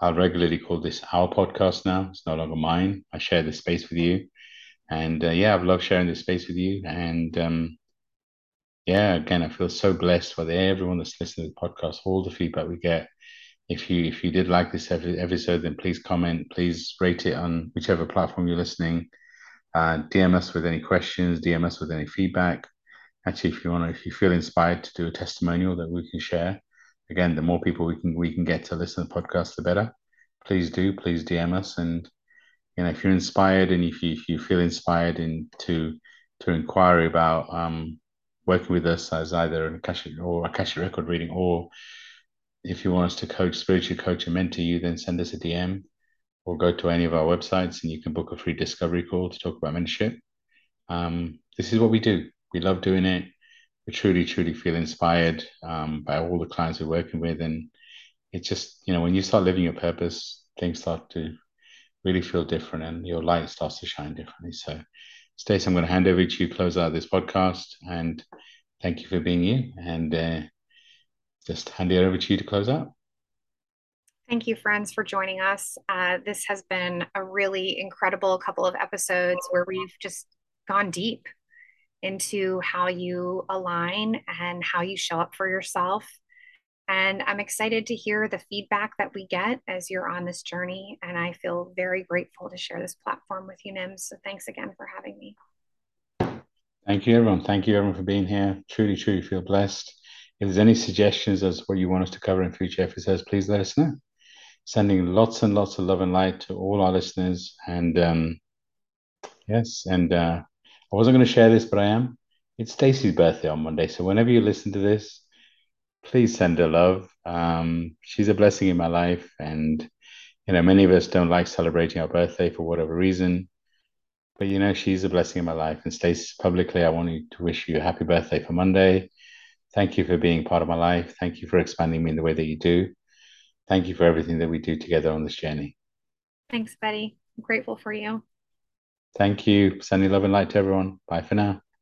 I'll regularly call this our podcast now. It's no longer mine. I share this space with you, and uh, yeah, I've loved sharing this space with you. And um, yeah, again, I feel so blessed for everyone that's listening to the podcast, all the feedback we get. If you if you did like this episode, then please comment, please rate it on whichever platform you're listening. Uh, DM us with any questions, DM us with any feedback. Actually, if you want to, if you feel inspired to do a testimonial that we can share, again, the more people we can we can get to listen to the podcast, the better. Please do, please DM us, and you know if you're inspired and if you if you feel inspired into to inquiry about um, working with us as either an Akashic or Akashic record reading, or if you want us to coach, spiritually coach and mentor you, then send us a DM or go to any of our websites and you can book a free discovery call to talk about mentorship. Um, this is what we do. We love doing it. We truly, truly feel inspired um, by all the clients we're working with. And it's just, you know, when you start living your purpose, things start to really feel different and your light starts to shine differently. So, Stacey, I'm going to hand over to you, close out this podcast. And thank you for being you. And uh, just hand it over to you to close out. Thank you, friends, for joining us. Uh, this has been a really incredible couple of episodes where we've just gone deep into how you align and how you show up for yourself. And I'm excited to hear the feedback that we get as you're on this journey. And I feel very grateful to share this platform with you, Nims. So thanks again for having me. Thank you, everyone. Thank you, everyone, for being here. Truly, truly feel blessed. If there's any suggestions as what you want us to cover in future episodes, please let us know sending lots and lots of love and light to all our listeners. And um, yes, and uh, I wasn't going to share this, but I am. It's Stacey's birthday on Monday, so whenever you listen to this, please send her love. Um, she's a blessing in my life, and you know many of us don't like celebrating our birthday for whatever reason, but you know she's a blessing in my life. And Stacey, publicly, I want to wish you a happy birthday for Monday. Thank you for being part of my life. Thank you for expanding me in the way that you do. Thank you for everything that we do together on this journey. Thanks, Betty. I'm grateful for you. Thank you. Sending love and light to everyone. Bye for now.